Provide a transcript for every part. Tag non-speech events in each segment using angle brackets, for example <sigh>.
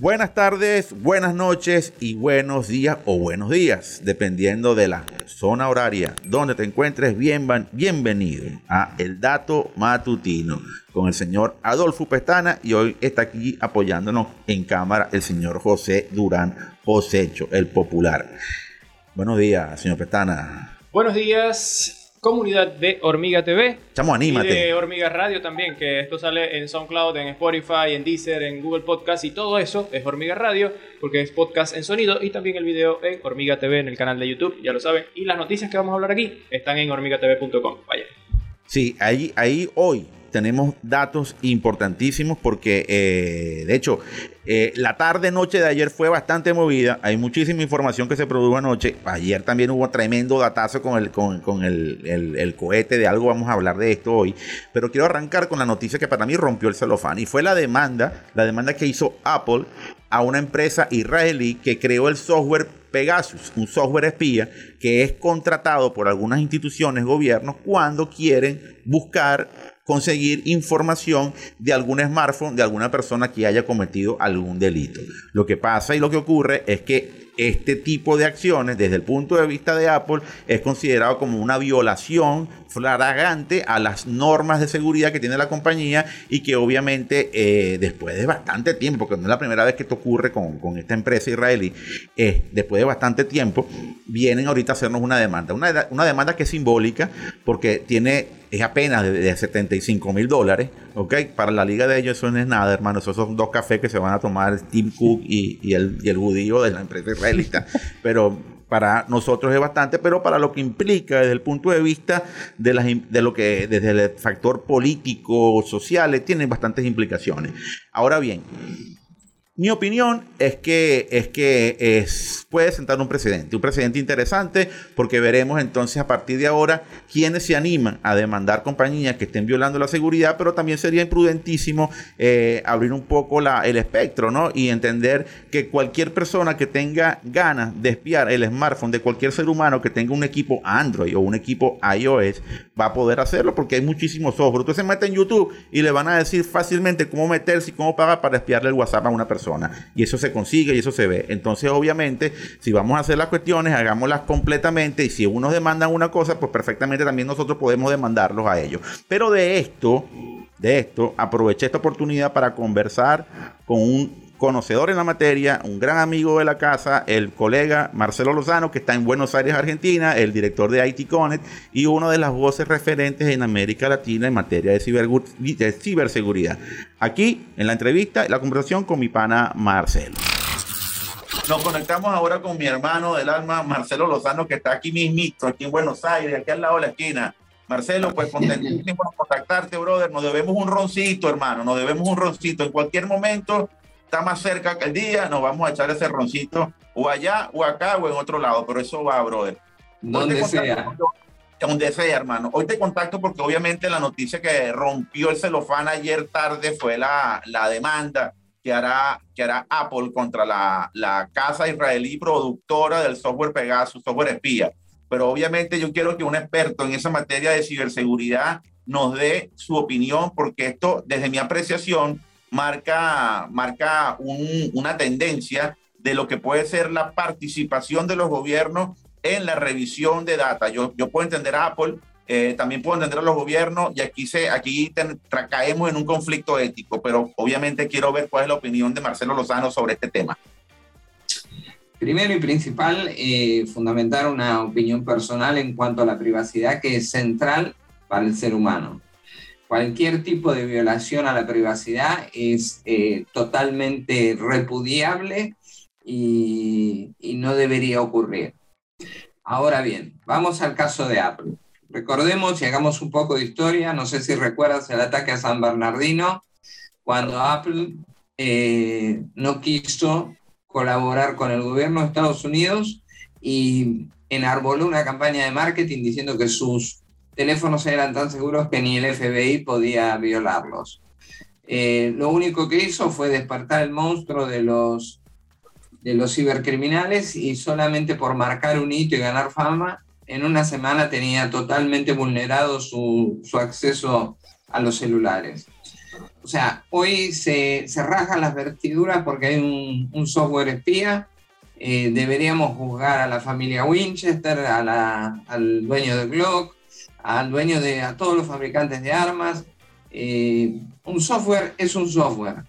Buenas tardes, buenas noches y buenos días o buenos días, dependiendo de la zona horaria donde te encuentres. Bien, bienvenido a El Dato Matutino con el señor Adolfo Pestana y hoy está aquí apoyándonos en cámara el señor José Durán Josecho, el popular. Buenos días, señor Pestana. Buenos días, comunidad de Hormiga TV. Chamo, anímate. Y de Hormiga Radio también, que esto sale en SoundCloud, en Spotify, en Deezer, en Google Podcast y todo eso es Hormiga Radio, porque es podcast en sonido y también el video en Hormiga TV en el canal de YouTube, ya lo saben. Y las noticias que vamos a hablar aquí están en hormigatv.com. Vaya. Sí, ahí, ahí hoy tenemos datos importantísimos porque, eh, de hecho, eh, la tarde-noche de ayer fue bastante movida. Hay muchísima información que se produjo anoche. Ayer también hubo tremendo datazo con, el, con, el, cohete de algo. Vamos a hablar de esto hoy. Pero quiero arrancar con la noticia que para mí rompió el celofán. Y fue la demanda, la demanda que hizo Apple a una empresa israelí que creó el software Pegasus, un software espía que es contratado por algunas instituciones, gobiernos, cuando quieren buscar conseguir información de algún smartphone de alguna persona que haya cometido algún delito. Lo que pasa y lo que ocurre es que este tipo de acciones, desde el punto de vista de Apple, es considerado como una violación flagrante a las normas de seguridad que tiene la compañía y que obviamente eh, después de bastante tiempo, porque no es la primera vez que esto ocurre con, esta empresa israelí, después de bastante tiempo, vienen ahorita a hacernos una demanda. Una, una demanda que es simbólica porque tiene es apenas de, 75 mil dólares, ¿ok? Para la liga de ellos eso no es nada, hermano. Esos son dos cafés que se van a tomar Tim Cook y, el, y el judío de la empresa israelita. <laughs> Pero para nosotros es bastante, pero para lo que implica desde el punto de vista de, las, de lo que, desde el factor político, social, tiene bastantes implicaciones. Ahora bien, mi opinión es que, es que es, puede sentar un presidente, un presidente interesante, porque veremos entonces a partir de ahora quiénes se animan a demandar compañías que estén violando la seguridad, pero también sería imprudentísimo eh, abrir un poco el espectro, ¿no? Y entender que cualquier persona que tenga ganas de espiar el smartphone de cualquier ser humano que tenga un equipo Android o un equipo iOS va a poder hacerlo porque hay muchísimos software. Usted se mete en YouTube y le van a decir fácilmente cómo meterse y cómo pagar para espiarle el WhatsApp a una persona. Y eso se consigue y eso se ve. Entonces, obviamente, si vamos a hacer las cuestiones, hagámoslas completamente. Y si unos demandan una cosa, pues perfectamente también nosotros podemos demandarlos a ellos. Pero de esto, de esto, aproveché esta oportunidad para conversar con un conocedor en la materia, un gran amigo de la casa, el colega Marcelo Lozano, que está en Buenos Aires, Argentina, el director de IT Connect y una de las voces referentes en América Latina en materia de, ciberseguridad. Aquí, en la entrevista, la conversación con mi pana Marcelo. Nos conectamos ahora con mi hermano del alma, Marcelo Lozano, que está aquí mismito, aquí en Buenos Aires, aquí al lado de la esquina. Marcelo, pues contentísimo de contactarte, brother. Nos debemos un roncito, hermano. Nos debemos un roncito. En cualquier momento está más cerca que el día, nos vamos a echar ese roncito o allá o acá o en otro lado, pero eso va, brother. Donde sea. Donde sea, hermano. Hoy te contacto porque obviamente la noticia que rompió el celofán ayer tarde fue la, la demanda que hará, que hará Apple contra la, la casa israelí productora del software Pegasus, software espía. Pero obviamente yo quiero que un experto en esa materia de ciberseguridad nos dé su opinión, porque esto, desde mi apreciación, marca, marca una tendencia de lo que puede ser la participación de los gobiernos en la revisión de data. Yo, yo puedo entender a Apple, eh, también puedo entender a los gobiernos y aquí, se, aquí caemos en un conflicto ético, pero obviamente quiero ver cuál es la opinión de Marcelo Lozano sobre este tema. Primero y principal, eh, fundamentar una opinión personal en cuanto a la privacidad que es central para el ser humano. Cualquier tipo de violación a la privacidad es eh, totalmente repudiable y, no debería ocurrir. Ahora bien, vamos al caso de Apple. Recordemos y hagamos un poco de historia. No sé si recuerdas el ataque a San Bernardino, cuando Apple eh, no quiso colaborar con el gobierno de Estados Unidos y enarboló una campaña de marketing diciendo que sus teléfonos eran tan seguros que ni el FBI podía violarlos. Eh, lo único que hizo fue despertar el monstruo de los, de los cibercriminales y solamente por marcar un hito y ganar fama, en una semana tenía totalmente vulnerado su, su acceso a los celulares. o sea, hoy se, se rajan las vestiduras porque hay un, un software espía. Eh, deberíamos juzgar a la familia Winchester, a la, al dueño de Glock, al dueño de a todos los fabricantes de armas. Eh, un software es un software.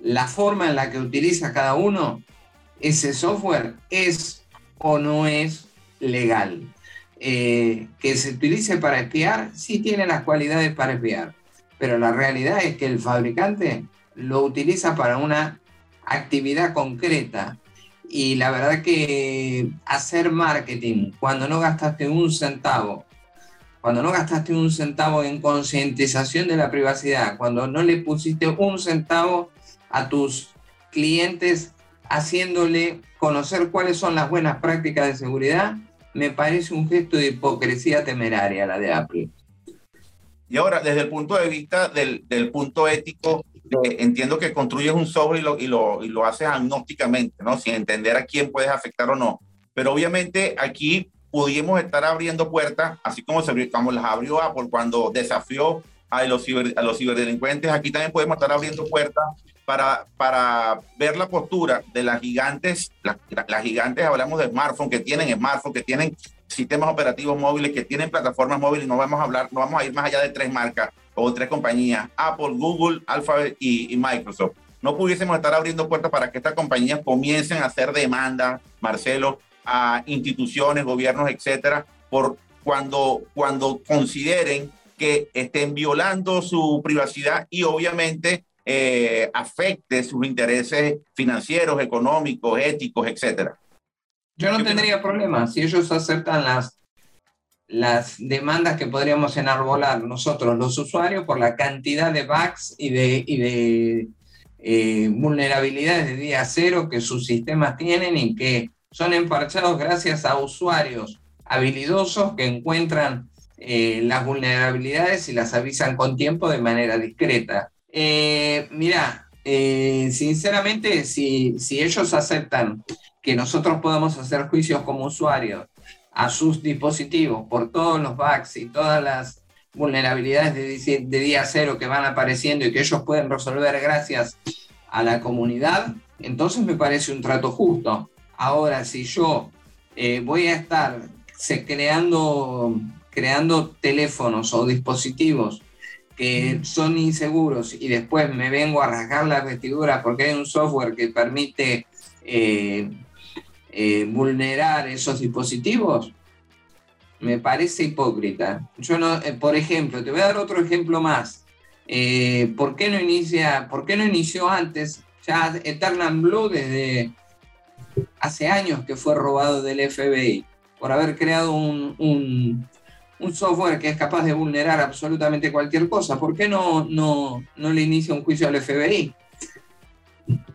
La forma en la que utiliza cada uno ese software es o no es legal. Eh, que se utilice para espiar, sí tiene las cualidades para espiar, pero la realidad es que el fabricante lo utiliza para una actividad concreta. Y la verdad que hacer marketing cuando no gastaste un centavo, cuando no gastaste un centavo en concientización de la privacidad, cuando no le pusiste un centavo a tus clientes haciéndole conocer cuáles son las buenas prácticas de seguridad, me parece un gesto de hipocresía temeraria la de Apple. Y ahora, desde el punto de vista del, del punto ético, eh, entiendo que construyes un software y lo, y, lo, y lo haces agnósticamente, ¿no? Sin entender a quién puedes afectar o no. Pero obviamente aquí pudimos estar abriendo puertas, así como, se, como las abrió Apple cuando desafió a los, ciber, a los ciberdelincuentes, aquí también podemos estar abriendo puertas para, para ver la postura de las gigantes, las, gigantes, hablamos de smartphones, que tienen smartphones, que tienen sistemas operativos móviles, que tienen plataformas móviles, no vamos a hablar, no vamos a ir más allá de tres marcas o tres compañías, Apple, Google, Alphabet y, y Microsoft. No pudiésemos estar abriendo puertas para que estas compañías comiencen a hacer demandas, Marcelo, a instituciones, gobiernos, etcétera, por cuando, cuando consideren que estén violando su privacidad y obviamente eh, afecte sus intereses financieros, económicos, éticos, etcétera. Yo no tendría problema si ellos aceptan las, las demandas que podríamos enarbolar nosotros, los usuarios, por la cantidad de bugs y de, y de eh, vulnerabilidades de día cero que sus sistemas tienen y que son emparchados gracias a usuarios habilidosos que encuentran eh, las vulnerabilidades y las avisan con tiempo de manera discreta. Eh, mira, eh, sinceramente, si, si ellos aceptan que nosotros podamos hacer juicios como usuarios a sus dispositivos por todos los bugs y todas las vulnerabilidades de, día cero que van apareciendo y que ellos pueden resolver gracias a la comunidad, entonces me parece un trato justo. Ahora, si yo eh, voy a estar creando, creando teléfonos o dispositivos que son inseguros y después me vengo a rasgar la vestidura porque hay un software que permite eh, eh, vulnerar esos dispositivos, me parece hipócrita. Yo no, eh, por ejemplo, te voy a dar otro ejemplo más. ¿por, qué no inicia, ¿Por qué no inició antes? Ya Eternal Blue desde hace años que fue robado del FBI por haber creado un, un, un software que es capaz de vulnerar absolutamente cualquier cosa. ¿Por qué no, no, no le inicia un juicio al FBI?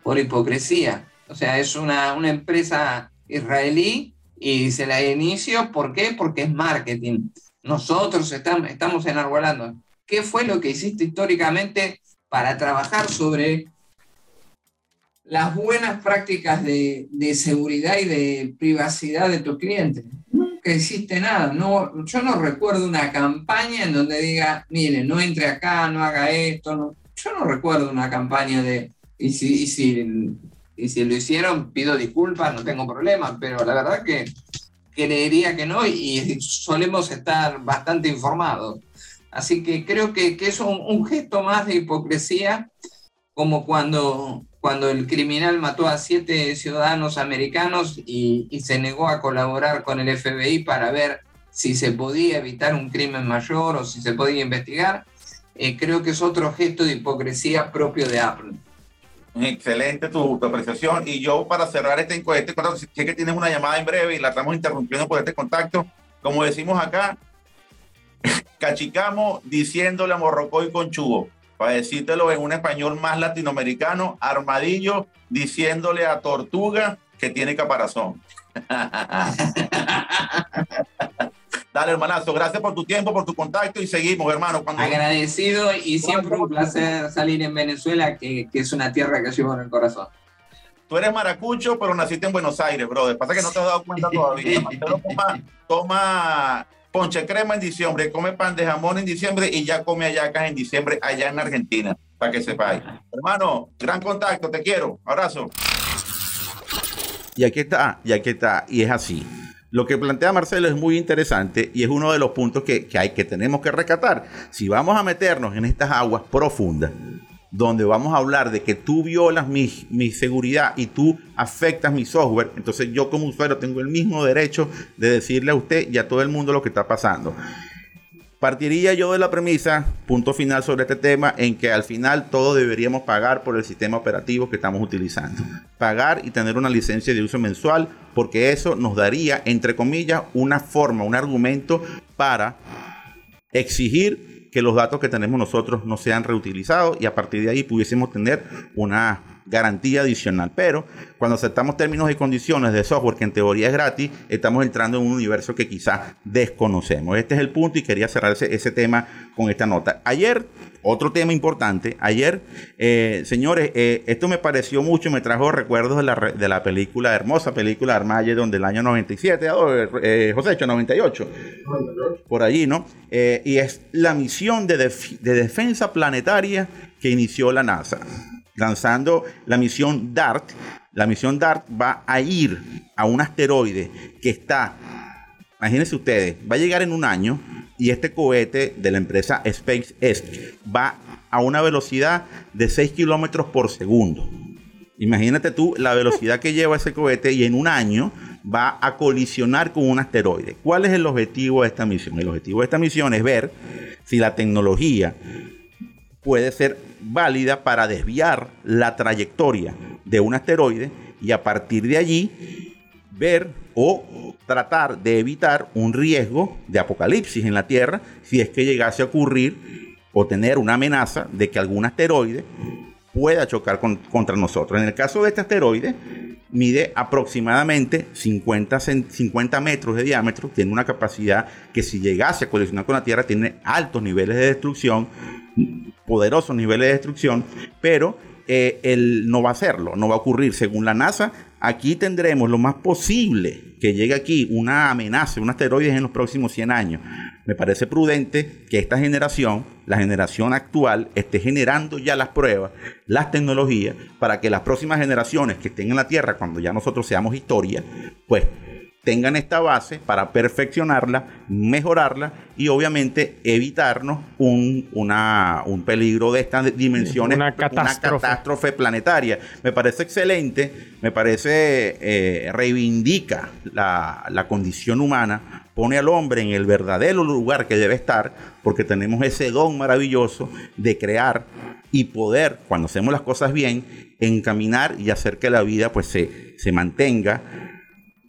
Por hipocresía. O sea, es una, una empresa israelí y se la inicio. ¿Por qué? Porque es marketing. Nosotros estamos, estamos enarbolando. ¿Qué fue lo que hiciste históricamente para trabajar sobre las buenas prácticas de, de seguridad y de privacidad de tus clientes? Nunca hiciste nada. No, yo no recuerdo una campaña en donde diga, mire, no entre acá, no haga esto. No. Yo no recuerdo una campaña de, y si, y si y si lo hicieron, pido disculpas, no tengo problema, pero la verdad que creería que no y solemos estar bastante informados. Así que creo que, que es un, gesto más de hipocresía, como cuando, cuando el criminal mató a siete ciudadanos americanos y, y se negó a colaborar con el FBI para ver si se podía evitar un crimen mayor o si se podía investigar. Eh, creo que es otro gesto de hipocresía propio de Apple. Excelente tu, tu, apreciación. Y yo, para cerrar este, contacto, sé que tienes una llamada en breve y la estamos interrumpiendo por este contacto. Como decimos acá, <laughs> cachicamos diciéndole a Morrocoy con chubo. Para decírtelo en un español más latinoamericano, armadillo diciéndole a tortuga que tiene caparazón. <laughs> Dale, hermanazo, gracias por tu tiempo, por tu contacto y seguimos, hermano. Cuando... Agradecido y siempre un placer salir en Venezuela, que, que, es una tierra que llevo en el corazón. Tú eres maracucho, pero naciste en Buenos Aires, brother. Pasa que no te has dado cuenta <laughs> todavía. toma, toma ponche crema en diciembre, come pan de jamón en diciembre y ya come hallacas en diciembre allá en Argentina. para que sepáis. Hermano, gran contacto, te quiero. Abrazo. Y aquí está, y aquí está, y es así. Lo que plantea Marcelo es muy interesante y es uno de los puntos que, hay que tenemos que rescatar. Si vamos a meternos en estas aguas profundas, donde vamos a hablar de que tú violas mi, seguridad y tú afectas mi software, entonces yo como usuario tengo el mismo derecho de decirle a usted y a todo el mundo lo que está pasando. Partiría yo de la premisa, punto final sobre este tema, en que al final todos deberíamos pagar por el sistema operativo que estamos utilizando. Pagar y tener una licencia de uso mensual, porque eso nos daría, entre comillas, una forma, un argumento para exigir que los datos que tenemos nosotros no sean reutilizados y a partir de ahí pudiésemos tener una garantía adicional. Pero cuando aceptamos términos y condiciones de software que en teoría es gratis, estamos entrando en un universo que quizás desconocemos. Este es el punto y quería cerrar ese, tema con esta nota. Ayer otro tema importante, ayer, eh, señores, eh, esto me pareció mucho, me trajo recuerdos de la, de la película, hermosa película Armageddon del año 97, eh, José, 98, por allí, ¿no? Eh, y es la misión de, de defensa planetaria que inició la NASA, lanzando la misión DART. La misión DART va a ir a un asteroide que está, imagínense ustedes, va a llegar en un año y este cohete de la empresa SpaceX va a una velocidad de 6 kilómetros por segundo. Imagínate tú la velocidad que lleva ese cohete y en un año va a colisionar con un asteroide. ¿Cuál es el objetivo de esta misión? El objetivo de esta misión es ver si la tecnología puede ser válida para desviar la trayectoria de un asteroide y a partir de allí ver o tratar de evitar un riesgo de apocalipsis en la Tierra si es que llegase a ocurrir o tener una amenaza de que algún asteroide pueda chocar contra nosotros. En el caso de este asteroide, mide aproximadamente 50, 50 metros de diámetro, tiene una capacidad que si llegase a colisionar con la Tierra tiene altos niveles de destrucción, poderosos niveles de destrucción, pero eh, él no va a hacerlo, no va a ocurrir. Según la NASA, aquí tendremos lo más posible que llegue aquí una amenaza, un asteroide en los próximos 100 años. Me parece prudente que esta generación, la generación actual, esté generando ya las pruebas, las tecnologías, para que las próximas generaciones que estén en la Tierra, cuando ya nosotros seamos historia, pues tengan esta base para perfeccionarla, mejorarla y obviamente evitarnos un, una, un peligro de estas dimensiones, una catástrofe. planetaria. Me parece excelente, me parece eh, reivindica la, la condición humana, pone al hombre en el verdadero lugar que debe estar, porque tenemos ese don maravilloso de crear y poder, cuando hacemos las cosas bien, encaminar y hacer que la vida pues se, se mantenga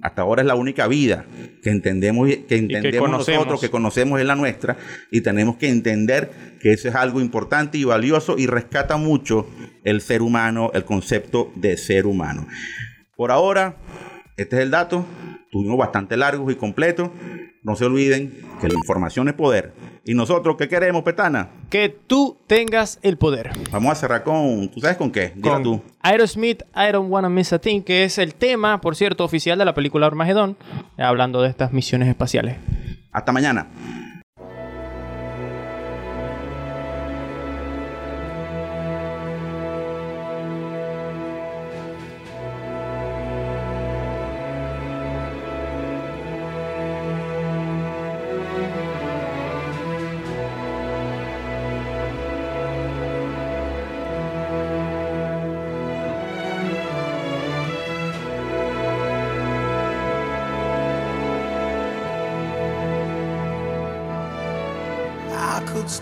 hasta ahora es la única vida que entendemos, que entendemos nosotros, que conocemos es la nuestra, y tenemos que entender que eso es algo importante y valioso y rescata mucho el ser humano, el concepto de ser humano. Por ahora, este es el dato. Tuvimos bastante largos y completos. No se olviden que la información es poder. ¿Y nosotros qué queremos, Petana? Que tú tengas el poder. Vamos a cerrar con, ¿tú sabes con qué? Dila tú. Aerosmith, I Don't Wanna Miss a Thing, que es el tema, por cierto, oficial de la película Armagedón, hablando de estas misiones espaciales. Hasta mañana.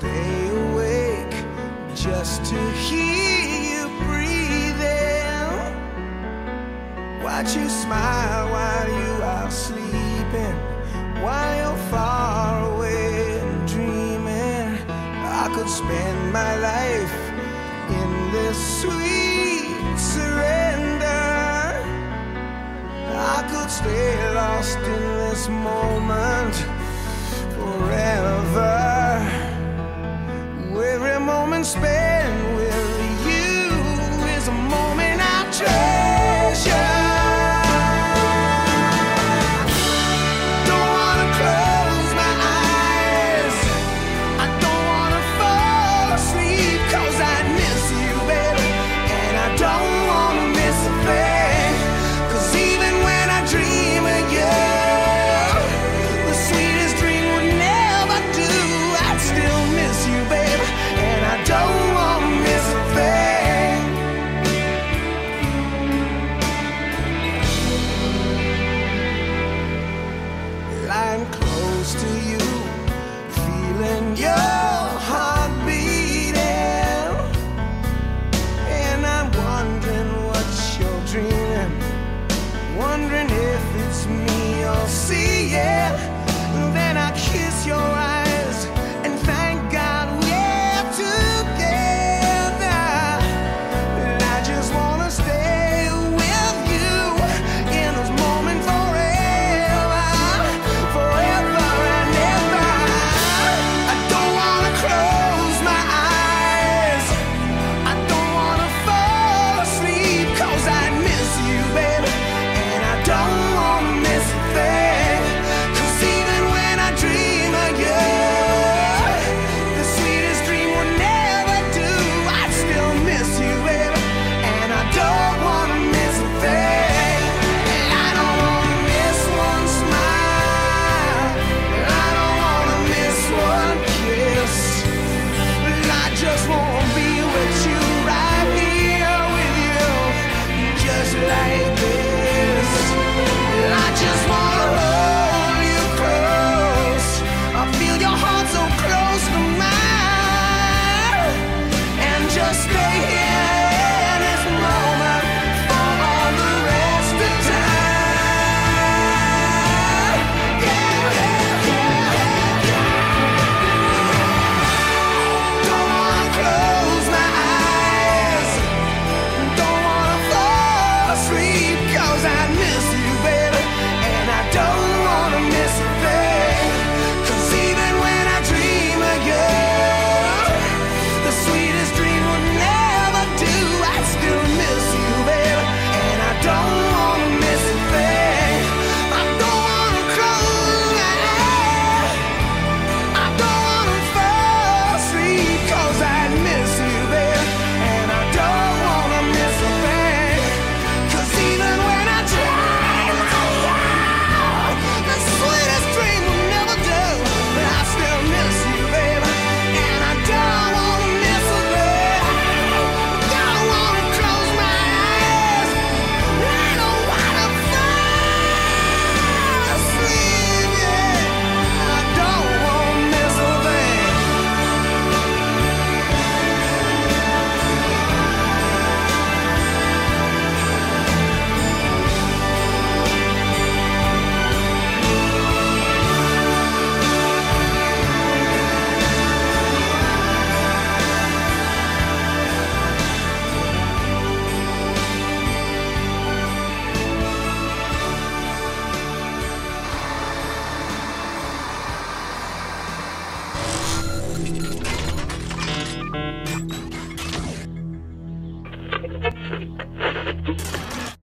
Stay awake just to hear you breathing. Watch you smile while you are sleeping, while you're far away dreaming. I could spend my life in this sweet surrender. I could stay lost in this moment space.